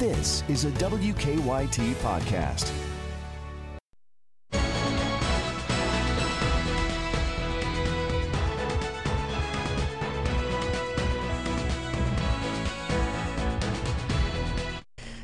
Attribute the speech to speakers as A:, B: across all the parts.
A: This is a WKYT podcast.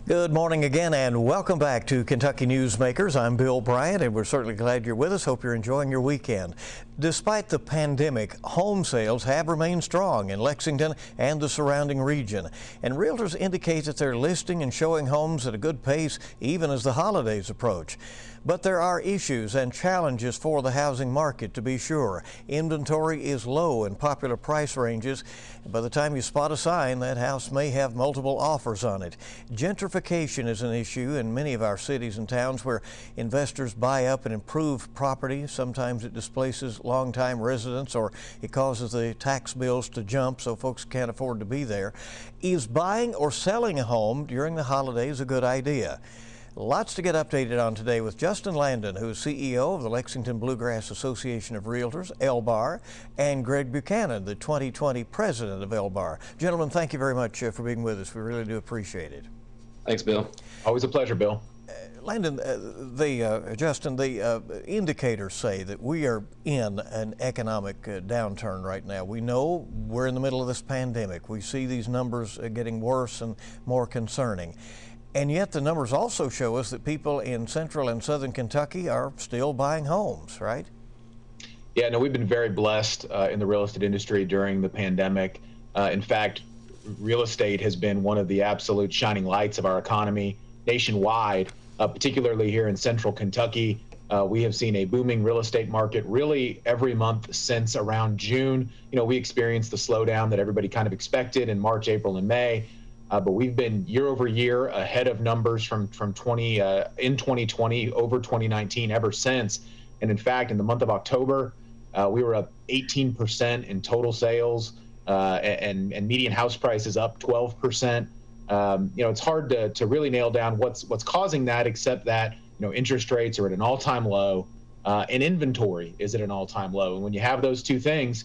B: Good morning again, and welcome back to Kentucky Newsmakers. I'm Bill Bryant, and we're certainly glad you're with us. Hope you're enjoying your weekend. Despite the pandemic, home sales have remained strong in Lexington and the surrounding region, and realtors indicate that they're listing and showing homes at a good pace even as the holidays approach. But there are issues and challenges for the housing market, to be sure. Inventory is low in popular price ranges. By the time you spot a sign, that house may have multiple offers on it. Gentrification is an issue in many of our cities and towns where investors buy up and improve property. Sometimes it displaces longtime residents or it causes the tax bills to jump so folks can't afford to be there. Is buying or selling a home during the holidays a good idea? Lots to get updated on today with Justin Landon, who's CEO of the Lexington Bluegrass Association of Realtors, LBAR, and Greg Buchanan, the 2020 president of LBAR. Gentlemen, thank you very much uh, for being with us. We really do appreciate it.
C: Thanks, Bill.
D: Always a pleasure, Bill.
B: Uh, Landon, uh, the uh, Justin, the uh, indicators say that we are in an economic uh, downturn right now. We know we're in the middle of this pandemic. We see these numbers uh, getting worse and more concerning. And yet the numbers also show us that people in central and southern Kentucky are still buying homes, right?
D: Yeah, no, we've been very blessed uh, in the real estate industry during the pandemic. Uh, in fact, real estate has been one of the absolute shining lights of our economy nationwide, uh, particularly here in central Kentucky. Uh, we have seen a booming real estate market really every month since around June. You know, we experienced the slowdown that everybody kind of expected in March, April, and May. Uh, but we've been year over year ahead of numbers from from 20 uh, in 2020 over 2019 ever since. And in fact, in the month of October, uh, we were up 18% in total sales, uh, and and median house prices up 12%. Um, you know, it's hard to to really nail down what's what's causing that, except that you know interest rates are at an all-time low, uh, and inventory is at an all-time low. And when you have those two things,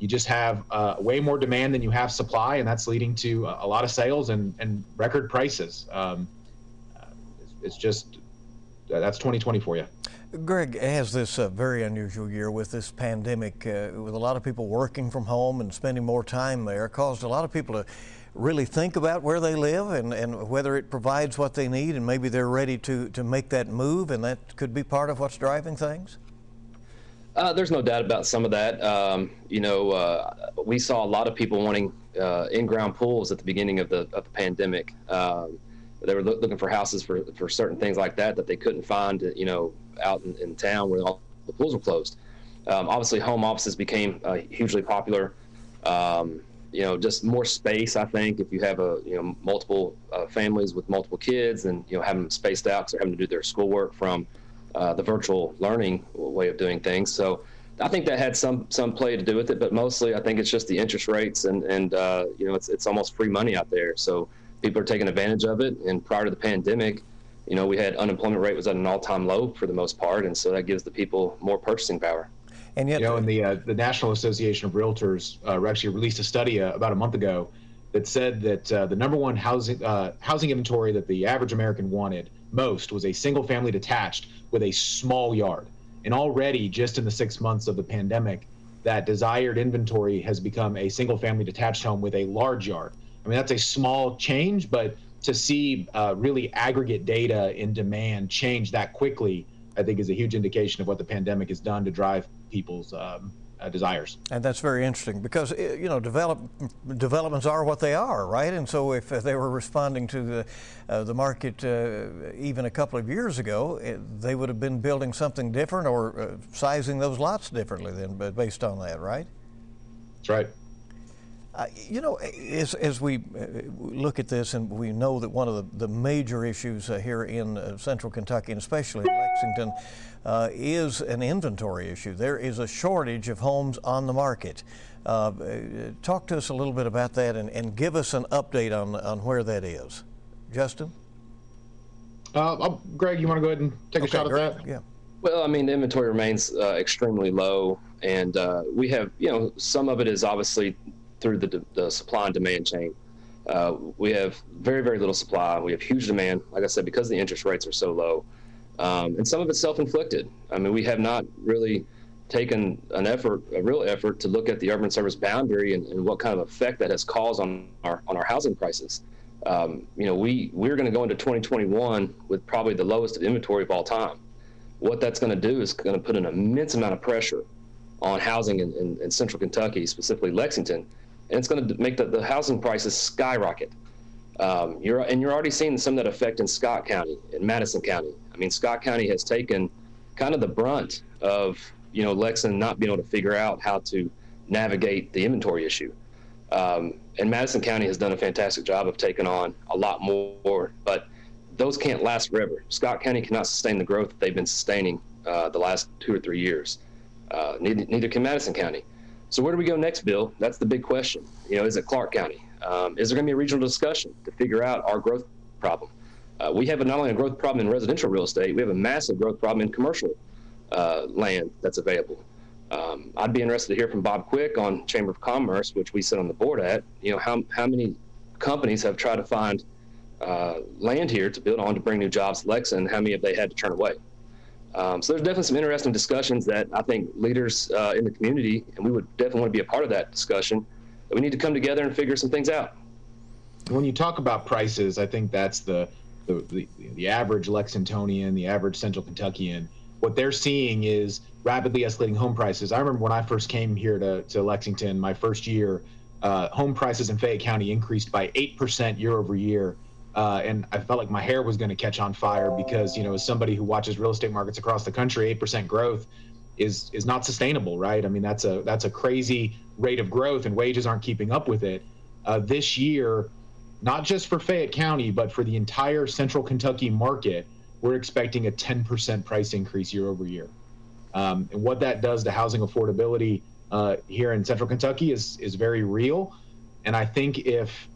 D: you just have uh, way more demand than you have supply, and that's leading to a lot of sales and, and record prices. Um, it's, it's, just that's 2020 for you.
B: Greg has this uh, very unusual year with this pandemic, uh, with a lot of people working from home and spending more time there, caused a lot of people to really think about where they live and, and whether it provides what they need, and maybe they're ready to, to make that move, and that could be part of what's driving things.
C: Uh, there's no doubt about some of that. Um, you know, uh, we saw a lot of people wanting uh, in-ground pools at the beginning of the of the pandemic. Um, they were looking for houses for, for certain things like that that they couldn't find, you know, out in, in town where all the pools were closed. Um, obviously, home offices became uh, hugely popular. Um, you know, just more space. I think if you have a you know multiple uh, families with multiple kids and you know having them spaced out because they're having to do their schoolwork from uh, the virtual learning way of doing things. So I think that had some some play to do with it, but mostly I think it's just the interest rates and and uh, you know it's it's almost free money out there. So people are taking advantage of it. And prior to the pandemic, you know we had unemployment rate was at an all time low for the most part, and so that gives the people more purchasing power.
D: And yet, you know, and the uh, the National Association of Realtors uh, actually released a study uh, about a month ago that said that uh, the number one housing uh, housing inventory that the average American wanted most was a single family detached with a small yard. And already, just in the six months of the pandemic, that desired inventory has become a single family detached home with a large yard. I mean, that's a small change, but to see uh, really aggregate data in demand change that quickly, I think is a huge indication of what the pandemic has done to drive people's um, uh, desires.
B: And that's very interesting because eh, you know develop, developments are what they are, right? And so if they were responding to the uh, the market uh, even a couple of years ago, it, they would have been building something different or uh, sizing those lots differently then, based on that, right?
D: That's right.
B: Uh, you know, as, as we uh, look at this, and we know that one of the, the major issues uh, here in uh, central Kentucky, and especially in Lexington, uh, is an inventory issue. There is a shortage of homes on the market. Uh, talk to us a little bit about that and, and give us an update on, on where that is. Justin?
D: Oh, Greg, you want to go ahead and take okay, a shot at Greg, that?
B: Yeah.
C: Well, I mean, the inventory remains extremely low, and we have, you know, some of it is obviously through the, the supply and demand chain. Uh, we have very, very little supply. We have huge demand, like I said, because the interest rates are so low. Um, and some of it's self-inflicted. I mean, we have not really taken an effort, a real effort, to look at the urban service boundary and, and what kind of effect that has caused on our on our housing prices. Um, you know, we we're going to go into 2021 with probably the lowest of inventory of all time. What that's going to do is going to put an immense amount of pressure on housing in, in, in central Kentucky, specifically Lexington, and it's going to make the, the housing prices skyrocket. Um, you're and you're already seeing some of that effect in Scott County, in Madison County. I mean, Scott County has taken kind of the brunt of you know Lexington not being able to figure out how to navigate the inventory issue. Um, and Madison County has done a fantastic job of taking on a lot more, but those can't last forever. Scott County cannot sustain the growth that they've been sustaining uh, the last two or three years. Uh, neither, neither, can Madison County. So where do we go next, Bill? That's the big question. You know, is it Clark County? Um, is there going to be a regional discussion to figure out our growth problem? Uh, we have not only a growth problem in residential real estate, we have a massive growth problem in commercial uh, land that's available. Um, I'd be interested to hear from Bob Quick on Chamber of Commerce, which we sit on the board at. You know, how how many companies have tried to find uh, land here to build on to bring new jobs to Lexington? How many have they had to turn away? Um, so there's definitely some interesting discussions that I think leaders uh, in the community, and we would definitely want to be a part of that discussion. But we need to come together and figure some things out.
D: When you talk about prices, I think that's the the, the, the average Lexingtonian, the average Central Kentuckian what they're seeing is rapidly escalating home prices. I remember when I first came here to, to Lexington, my first year, uh, home prices in Fayette County increased by 8% year over year. Uh, and I felt like my hair was going to catch on fire because, you know, as somebody who watches real estate markets across the country, 8% growth is is not sustainable, right? I mean, that's a that's a crazy rate of growth, and wages aren't keeping up with it. Uh, this year, not just for Fayette County, but for the entire Central Kentucky market, we're expecting a 10% price increase year over year. Um, and what that does to housing affordability uh, here in central Kentucky is, is very real. And I think if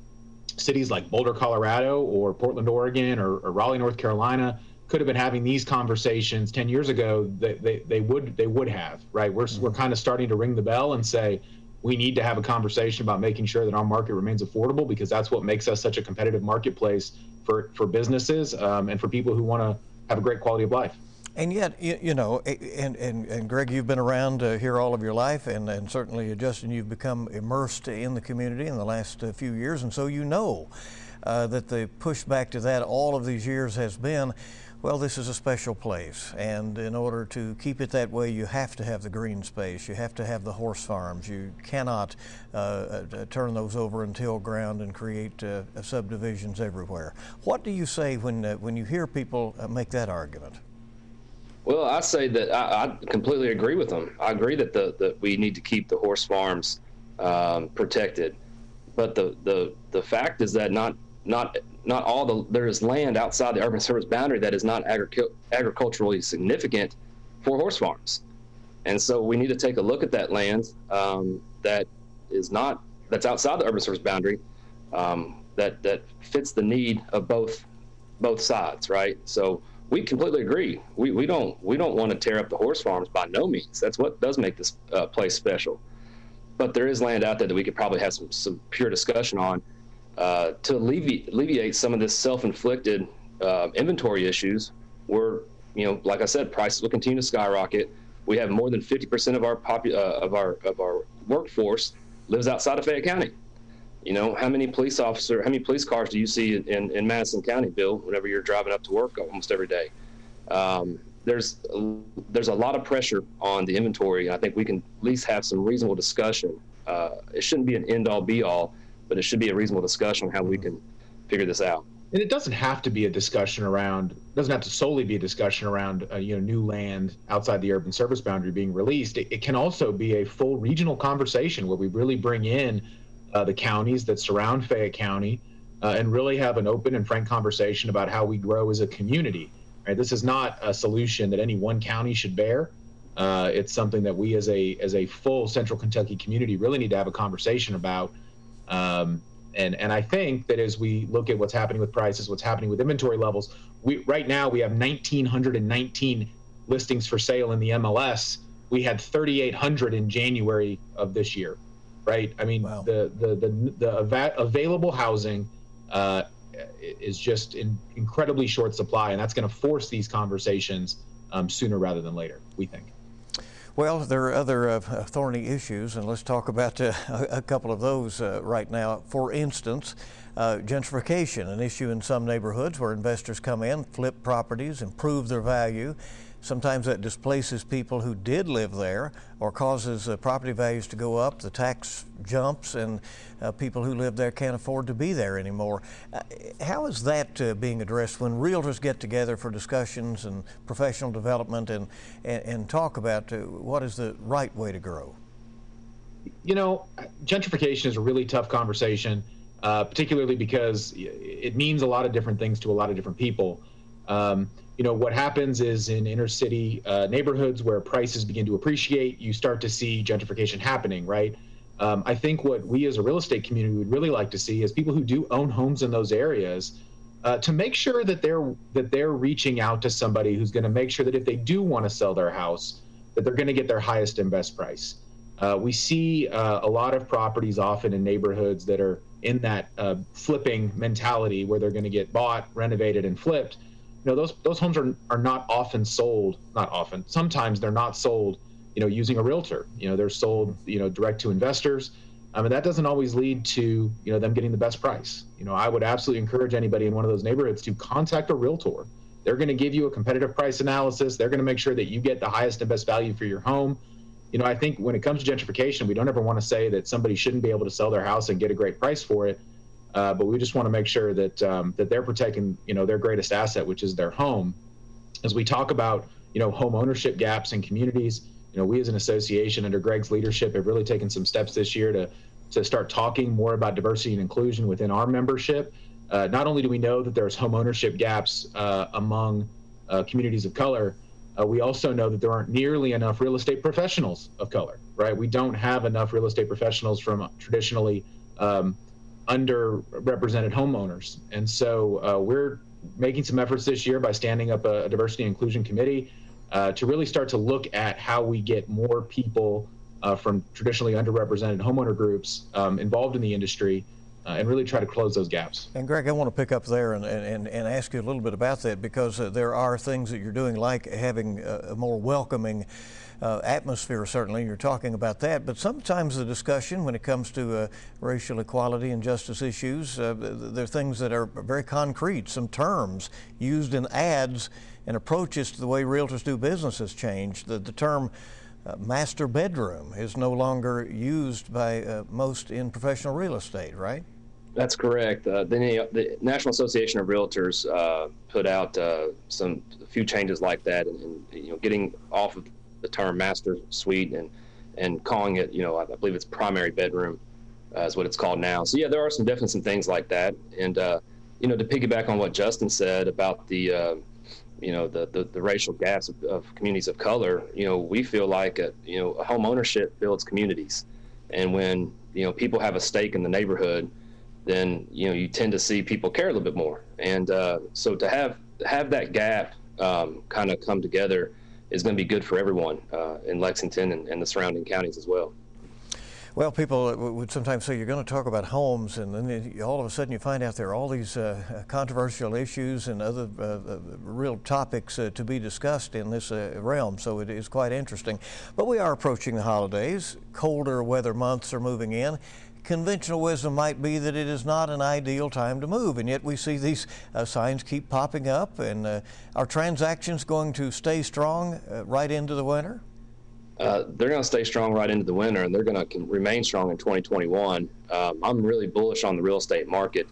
D: cities like Boulder, Colorado, or Portland, Oregon, or, or Raleigh, North Carolina could have been having these conversations 10 years ago, they, they, they would they would have, right? We're, mm-hmm. we're kind of starting to ring the bell and say, we need to have a conversation about making sure that our market remains affordable because that's what makes us such a competitive marketplace for for businesses um, and for people who want to have a great quality of life.
B: And yet, you, you know, and, and, and Greg, you've been around uh, here all of your life, and, and certainly, uh, Justin, you've become immersed in the community in the last uh, few years, and so you know uh, that the pushback to that all of these years has been well, this is a special place, and in order to keep it that way, you have to have the green space. You have to have the horse farms. You cannot uh, uh, turn those over and till ground and create subdivisions everywhere. What do you say when when you hear people make that argument?
C: Well, I say that I, I, completely agree with them. I agree that the that we need to keep the horse farms um, protected, but the the the fact is that not not not all the there is land outside the urban service boundary that is not agric- agriculturally significant for horse farms, and so we need to take a look at that land um, that is not that's outside the urban service boundary um, that that fits the need of both both sides, right? So we completely agree. We, we don't we don't want to tear up the horse farms by no means. That's what does make this uh, place special. But there is land out there that we could probably have some some pure discussion on uh, to alleviate, alleviate some of this self-inflicted uh, inventory issues, we're, you know, like I said, prices will continue to skyrocket. We have more than 50% of our popu- uh, of our of our workforce lives outside of Fayette County. You know, how many police officer, how many police cars do you see in, in Madison County, Bill, whenever you're driving up to work almost every day? Um, there's there's a lot of pressure on the inventory. I think we can at least have some reasonable discussion. Uh, it shouldn't be an end all be all but it should be a reasonable discussion on how we can figure this out.
D: And it doesn't have to be a discussion around. Doesn't have to solely be a discussion around uh, you know new land outside the urban service boundary being released. It, it can also be a full regional conversation where we really bring in uh, the counties that surround Fayette County uh, and really have an open and frank conversation about how we grow as a community. Right? This is not a solution that any one county should bear. Uh, it's something that we as a as a full Central Kentucky community really need to have a conversation about um, and and I think that as we look at what's happening with prices, what's happening with inventory levels, we right now we have 1,919 listings for sale in the MLS. We had 3,800 in January of this year. Right? I mean, wow. the, the, the, the available housing uh, is just in incredibly short supply, and that's going to force these conversations um, sooner rather than later, we think.
B: Well, there are other uh, thorny issues, and let's talk about uh, a couple of those uh, right now. For instance, uh, gentrification, an issue in some neighborhoods where investors come in, flip properties, improve their value, Sometimes that displaces people who did live there or causes uh, property values to go up, the tax jumps, and uh, people who live there can't afford to be there anymore. Uh, how is that uh, being addressed when realtors get together for discussions and professional development and, and, and talk about uh, what is the right way to grow?
D: You know, gentrification is a really tough conversation, particularly because it means a lot of different things to a lot of different people. Um, you know what happens is in inner city uh, neighborhoods where prices begin to appreciate you start to see gentrification happening right? Um, i think what we as a real estate community would really like to see is people who do own homes in those areas uh, to make sure that they're that they're reaching out to somebody who's going to make sure that if they do want to sell their house that they're going to get their highest and best price. Uh, we see uh, a lot of properties often in neighborhoods that are in that uh, flipping mentality where they're going to get bought renovated and flipped you know those those homes are are not often sold not often sometimes they're not sold you know using a realtor you know they're sold you know direct to investors um, I mean, that doesn't always lead to you know them getting the best price. You know, I would absolutely encourage anybody in one of those neighborhoods to contact a realtor. They're going to give you a competitive price analysis. They're going to make sure that you get the highest and best value for your home. You know, I think when it comes to gentrification, we don't ever want to say that somebody shouldn't be able to sell their house and get a great price for it. Uh, but we just want to make sure that um, that they're protecting, you know, their greatest asset, which is their home. As we talk about, you know, home ownership gaps in communities, you know, we as an association under Greg's leadership have really taken some steps this year to to start talking more about diversity and inclusion within our membership. Uh, not only do we know that there's home ownership gaps uh, among uh, communities of color, uh, we also know that there aren't nearly enough real estate professionals of color. Right? We don't have enough real estate professionals from traditionally um, underrepresented homeowners. And so uh, we're making some efforts this year by standing up a, a diversity and inclusion committee uh, to really start to look at how we get more people uh, from traditionally underrepresented homeowner groups um, involved in the industry uh, and really try to close those gaps.
B: And Greg, I want to pick up there and, and, and ask you a little bit about that because uh, there are things that you're doing like having a, a more welcoming uh, atmosphere, certainly. You're talking about that. But sometimes the discussion when it comes to uh, racial equality and justice issues, uh, there are things that are very concrete, some terms used in ads and approaches to the way realtors do business has changed. The, the term uh, master bedroom is no longer used by uh, most in professional real estate, right?
C: That's correct. Uh, the, the, National Association of Realtors uh, put out uh, some a few changes like that, and, and, you know, getting off of the term master suite and and calling it, you know, I, believe it's primary bedroom uh, is what it's called now. So yeah, there are some definitely some things like that, and uh, you know, to piggyback on what Justin said about the uh, you know the, the, the racial gaps of, of, communities of color, you know, we feel like a, you know home ownership builds communities, and when you know people have a stake in the neighborhood, then you know you tend to see people care a little bit more, and uh, so to have have that gap um, kind of come together is going to be good for everyone uh, in Lexington and, and, the surrounding counties as well.
B: Well, people would sometimes say you're going to talk about homes, and then all of a sudden you find out there are all these uh, controversial issues and other uh, uh real topics uh, to be discussed in this uh, realm. So it is quite interesting. But we are approaching the holidays. Colder weather months are moving in conventional wisdom might be that it is not an ideal time to move, and yet we see these uh, signs keep popping up. And uh, are transactions going to stay strong uh, right into the winter?
C: Uh, they're going to stay strong right into the winter, and they're going to remain strong in 2021. Um, I'm really bullish on the real estate market.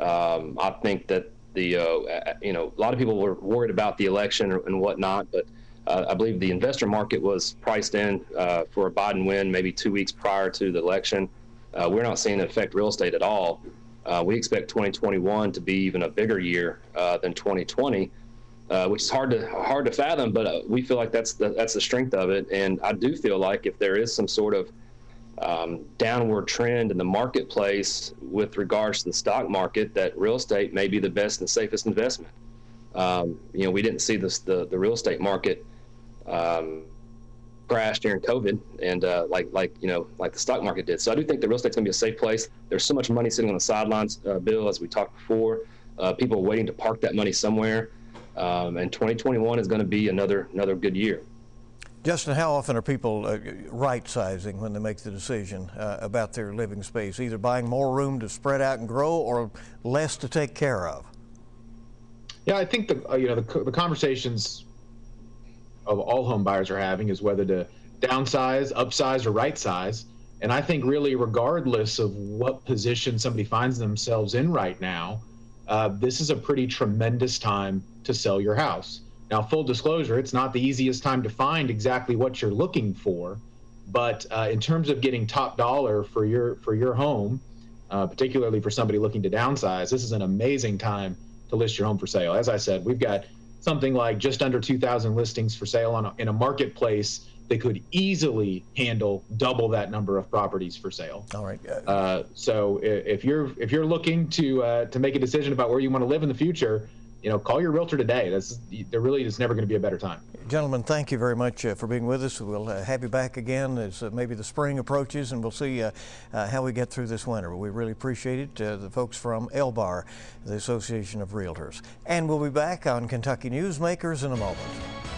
C: Um, I think that the uh, you know a lot of people were worried about the election and whatnot, but uh, I believe the investor market was priced in uh, for a Biden win maybe two weeks prior to the election uh, we're not seeing it affect real estate at all. Uh, we expect 2021 to be even a bigger year uh, than 2020, uh, which is hard to hard to fathom. But uh, we feel like that's the, that's the strength of it, and I do feel like if there is some sort of um, downward trend in the marketplace with regards to the stock market, that real estate may be the best and safest investment. Um, you know, we didn't see this the the real estate market. Um, crash during COVID and uh, like like you know like the stock market did. So I do think the real estate's going to be a safe place. There's so much money sitting on the sidelines, uh, Bill, as we talked before. Uh, people are waiting to park that money somewhere, um, and 2021 is going to be another another good year.
B: Justin, how often are people uh, right sizing when they make the decision uh, about their living space, either buying more room to spread out and grow or less to take care of?
D: Yeah, I think the uh, you know the, the conversations of all home buyers are having is whether to downsize, upsize, or right size. And I think really, regardless of what position somebody finds themselves in right now, uh, this is a pretty tremendous time to sell your house. Now, full disclosure, it's not the easiest time to find exactly what you're looking for, but uh, in terms of getting top dollar for your for your home, uh, particularly for somebody looking to downsize, this is an amazing time to list your home for sale. As I said, we've got something like just under 2,000 listings for sale on a, in a marketplace that could easily handle double that number of properties for sale.
B: All right.
D: Uh, so if you're if you're looking to uh, to make a decision about where you want to live in the future, you know, call your realtor today. That's there really is never going to be a better time.
B: Gentlemen, thank you very much uh, for being with us. We'll uh, have you back again as uh, maybe the spring approaches, and we'll see uh, uh, how we get through this winter. We really appreciate it, uh, the folks from LBAR, the Association of Realtors. And we'll be back on Kentucky Newsmakers in a moment.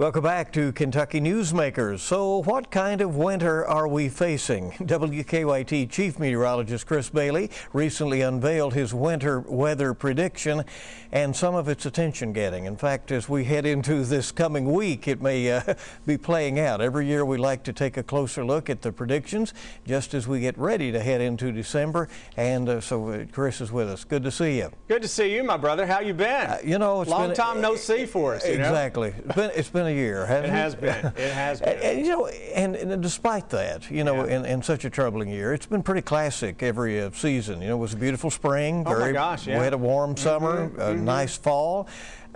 B: Welcome back to Kentucky Newsmakers. So, what kind of winter are we facing? WKYT Chief Meteorologist Chris Bailey recently unveiled his winter weather prediction and some of its attention getting. In fact, as we head into this coming week, it may uh, be playing out. Every year we like to take a closer look at the predictions just as we get ready to head into December. And uh, so, uh, Chris is with us. Good to see you.
E: Good to see you, my brother. How you been? Uh,
B: you know, it's
E: long
B: been,
E: time no see for us.
B: exactly.
E: Know?
B: It's been it's been a year, hasn't
E: it?
B: It
E: has been. It has been.
B: and, you know, and, and, despite that, you know, yeah. in, in, such a troubling year, it's been pretty classic every uh, season. You know, it was a beautiful spring.
E: Oh
B: very,
E: my gosh, yeah.
B: We had a warm summer,
E: mm-hmm,
B: a
E: mm-hmm.
B: nice fall.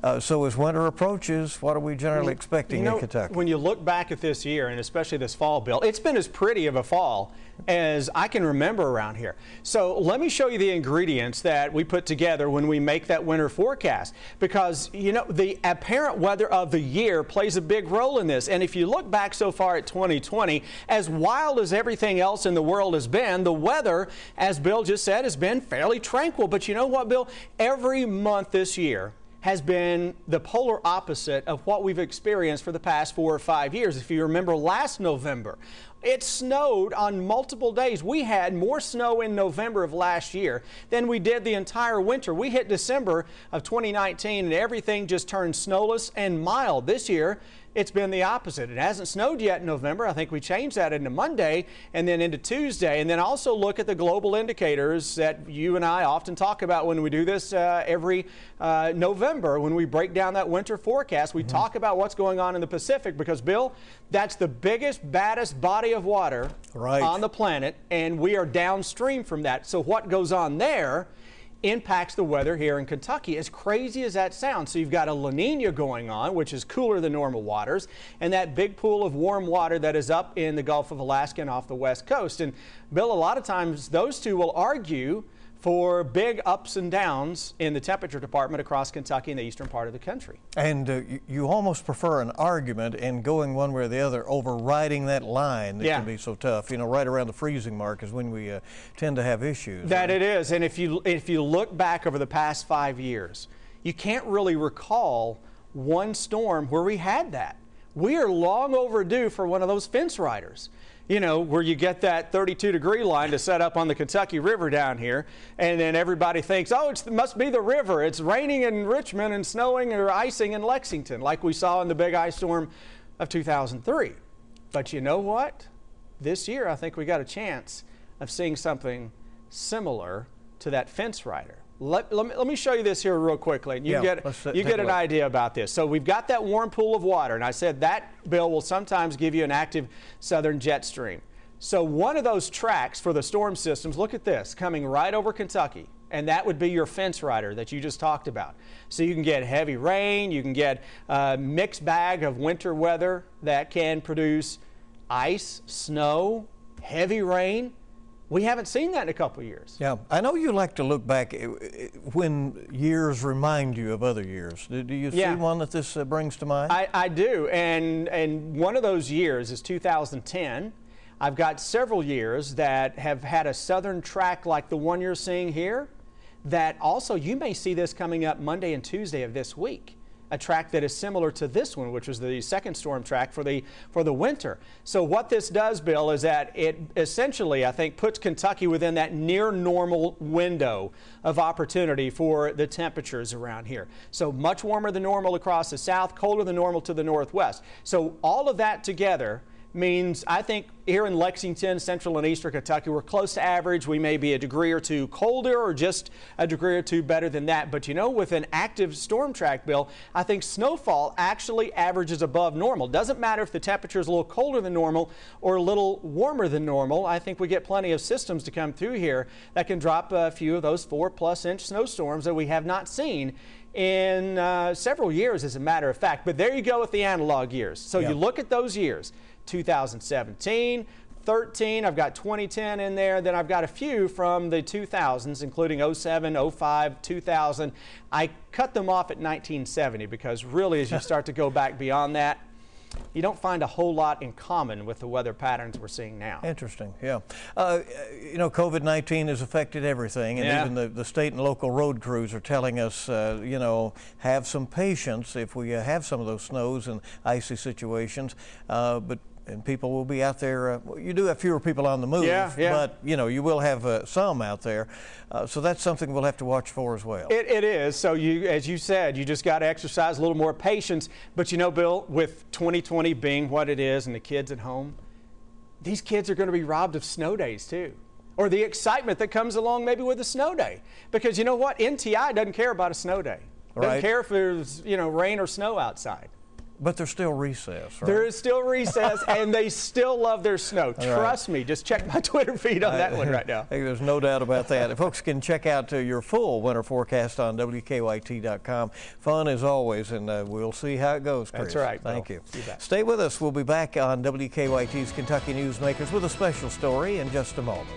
B: Uh, so as winter approaches, what are we generally expecting
E: you know,
B: in Kentucky?
E: When you look back at this year, and especially this fall, Bill, it's been as pretty of a fall as I can remember around here. So let me show you the ingredients that we put together when we make that winter forecast. Because, you know, the apparent weather of the year plays a big role in this. And if you look back so far at 2020, as wild as everything else in the world has been, the weather, as Bill just said, has been fairly tranquil. But you know what, Bill? Every month this year, has been the polar opposite of what we've experienced for the past four or five years. If you remember last November, it snowed on multiple days. We had more snow in November of last year than we did the entire winter. We hit December of 2019 and everything just turned snowless and mild. This year, it's been the opposite. It hasn't snowed yet in November. I think we changed that into Monday and then into Tuesday. And then also look at the global indicators that you and I often talk about when we do this uh, every uh, November. When we break down that winter forecast, we mm-hmm. talk about what's going on in the Pacific because, Bill, that's the biggest, baddest body of water
B: right.
E: on the planet, and we are downstream from that. So, what goes on there? impacts the weather here in Kentucky, as crazy as that sounds. So you've got a La Nina going on, which is cooler than normal waters, and that big pool of warm water that is up in the Gulf of Alaska and off the west coast. And Bill, a lot of times those two will argue for big ups and downs in the temperature department across Kentucky and the eastern part of the country.
B: And uh, you almost prefer an argument and going one way or the other over riding that line that
E: yeah.
B: can be so tough. You know, right around the freezing mark is when we uh, tend to have issues.
E: That right? it is. And if you if you look back over the past five years, you can't really recall one storm where we had that. We are long overdue for one of those fence riders you know, where you get that 32 degree line to set up on the Kentucky River down here, and then everybody thinks, oh, it must be the river. It's raining in Richmond and snowing or icing in Lexington, like we saw in the big ice storm of 2003. But you know what? This year, I think we got a chance of seeing something similar to that fence rider. Let, let, me, let me show you this here real quickly, and you
B: yeah,
E: get you get an idea about this. So we've got that warm pool of water, and I said that bill will sometimes give you an active southern jet stream. So one of those tracks for the storm systems, look at this, coming right over Kentucky, and that would be your fence rider that you just talked about. So you can get heavy rain, you can get a mixed bag of winter weather that can produce ice, snow, heavy rain, We haven't seen that in a couple of years.
B: Yeah, I know you like to look back eh, when years remind you of other years. Do, you
E: Yeah.
B: see one that this uh, brings to mind?
E: I, I do, and and one of those years is 2010. I've got several years that have had a southern track like the one you're seeing here. That also you may see this coming up Monday and Tuesday of this week. A track that is similar to this one, which was the second storm track for the for the winter. So what this does, Bill, is that it essentially, I think, puts Kentucky within that near normal window of opportunity for the temperatures around here. So much warmer than normal across the south, colder than normal to the northwest. So all of that together means I think here in Lexington, central and eastern Kentucky, we're close to average. We may be a degree or two colder or just a degree or two better than that. But you know, with an active storm track, Bill, I think snowfall actually averages above normal. Doesn't matter if the temperature is a little colder than normal or a little warmer than normal. I think we get plenty of systems to come through here that can drop a few of those four plus inch snowstorms that we have not seen in uh, several years, as a matter of fact. But there you go with the analog years. So you look at those years 2017, 13, I've got 2010 in there, then I've got a few from the 2000s, including 07, 05, 2000. I cut them off at 1970 because really, as you start to go back beyond that, you don't find a whole lot in common with the weather patterns we're seeing now.
B: Interesting, yeah. Uh, you know, COVID 19 has affected everything, and
E: Yeah.
B: even the, the state and local road crews are telling us, uh, you know, have some patience if we uh, have some of those snows and icy situations. Uh, but and people will be out there. Uh, you do have fewer people on the move,
E: Yeah, yeah.
B: but you know you will have uh, some out there. Uh, so that's something we'll have to watch for as well.
E: It, it is. So you, as you said, you just got to exercise a little more patience. But you know, Bill, with 2020 being what it is, and the kids at home, these kids are going to be robbed of snow days too, or the excitement that comes along maybe with a snow day. Because you know what, NTI doesn't care about a snow day. Doesn't
B: Right.
E: care if there's you know rain or snow outside.
B: But there's still recess, right?
E: There is still recess, and they still love their snow. Trust me. Just check my Twitter feed on that one right now.
B: There's no doubt about that. Folks can check out uh, your full winter forecast on WKYT.com. Fun as always, and uh, we'll see how it goes, Chris.
E: That's right,
B: Thank
E: Bill.
B: You. Stay with us. We'll be back on WKYT's Kentucky Newsmakers with a special story in just a moment.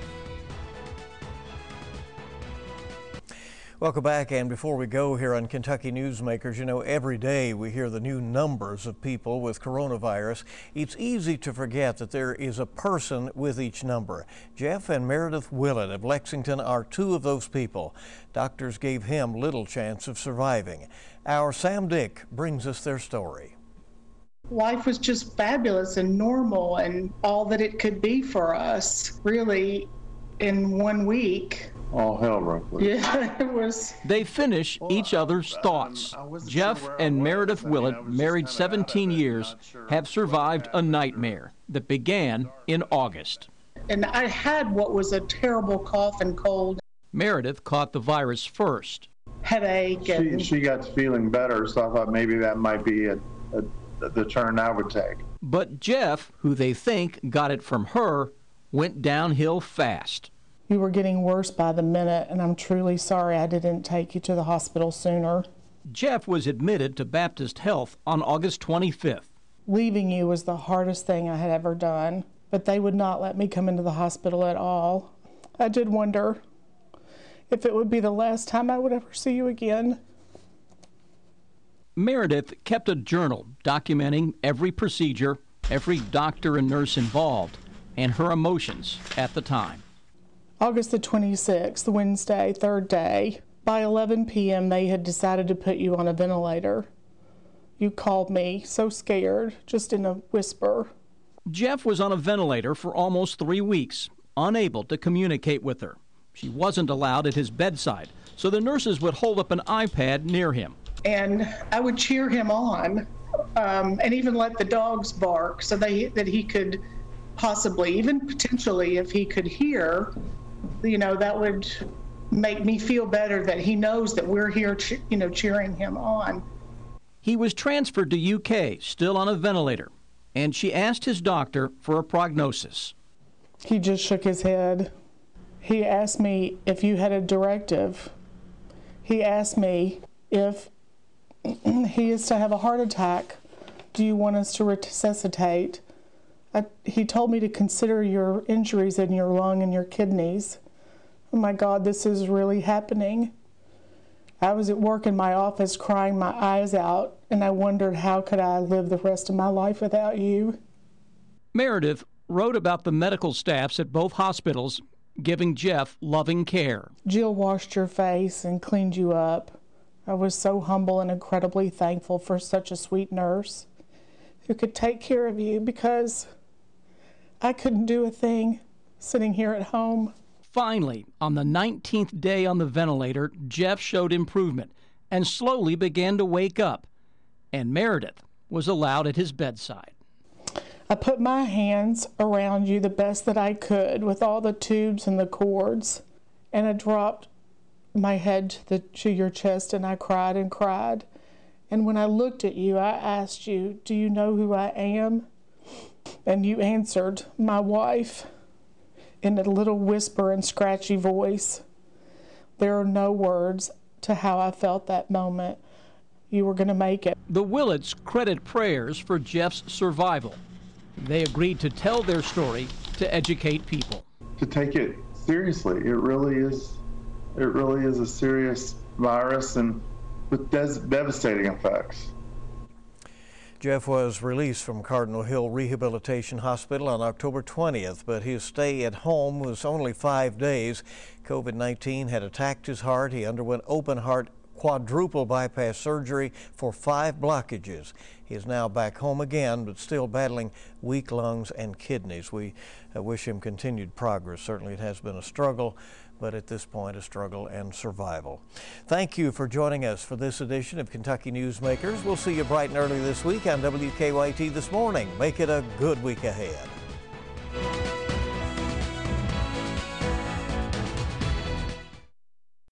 B: Welcome back. And before we go here on Kentucky Newsmakers, you know, every day we hear the new numbers of people with coronavirus. It's easy to forget that there is a person with each number. Jeff and Meredith Willett of Lexington are two of those people. Doctors gave him little chance of surviving. Our Sam Dick brings us their story.
F: life was just fabulous and normal and all that it could be for us really in one week
G: all hell broke loose.
F: yeah it was
H: They finish each other's
G: um,
H: thoughts.
G: I wasn't
H: Jeff
G: sure
H: and
G: was.
H: Meredith
G: I mean, I
H: Willett, married
G: kinda out of
H: 17 years,
G: sure
H: have survived a nightmare that began in August.
F: and i had what was a terrible cough and cold
H: Meredith caught the virus first.
F: headache
G: She,
F: and
G: she got feeling better, so I thought maybe that might be a, a, the turn I would take.
H: But Jeff, who they think got it from her, went downhill fast.
I: You were getting worse by the minute, and I'm truly sorry I didn't take you to the hospital sooner.
H: Jeff was admitted to Baptist Health on August 25th.
I: Leaving you was the hardest thing I had ever done, but they would not let me come into the hospital at all. I did wonder if it would be the last time I would ever see you again.
H: Meredith kept a journal documenting every procedure, every doctor and nurse involved, and her emotions at the time.
I: August the 26th, Wednesday, third day. By 11 p.m., they had decided to put you on a ventilator. You called me, so scared, just in a whisper.
H: Jeff was on a ventilator for almost three weeks, unable to communicate with her. She wasn't allowed at his bedside, so the nurses would hold up an iPad near him.
F: and i would cheer him on um, and even let the dogs bark so they, that he could possibly even potentially if he could hear you know that would make me feel better that he knows that we're here che- you know cheering him on
H: He was transferred to UK, still on a ventilator, and she asked his doctor for a prognosis.
I: He just shook his head. He asked me if you had a directive. He asked me if he is to have a heart attack. Do you want us to resuscitate? I, he told me to consider your injuries in your lung and your kidneys. Oh my God, this is really happening. I was at work in my office crying my eyes out, and I wondered how could I live the rest of my life without you.
H: Meredith wrote about the medical staffs at both hospitals giving Jeff loving care.
I: Jill washed your face and cleaned you up. I was so humble and incredibly thankful for such a sweet nurse who could take care of you because I couldn't do a thing sitting here at home.
H: Finally, on the 19th day on the ventilator, Jeff showed improvement and slowly began to wake up, and Meredith was allowed at his bedside.
I: I put my hands around you the best that I could with all the tubes and the cords, and I dropped my head to, the, to your chest and I cried and cried. And when I looked at you, I asked you, Do you know who I am? And you answered, My wife in a little whisper and scratchy voice. There are no words to how I felt that moment. You were going to make it.
H: The Willetts credit prayers for Jeff's survival. They agreed to tell their story to educate people.
G: To take it seriously, it really is. It really is a serious virus and with des- devastating effects.
B: Jeff was released from Cardinal Hill Rehabilitation Hospital on October 20th, but his stay at home was only five days. COVID 19 had attacked his heart. He underwent open heart quadruple bypass surgery for five blockages. He is now back home again, but still battling weak lungs and kidneys. We uh, wish him continued progress. Certainly, it has been a struggle but at this point a struggle and survival. Thank you for joining us for this edition of Kentucky Newsmakers. We'll see you bright and early this week on WKYT This Morning. Make it a good week ahead.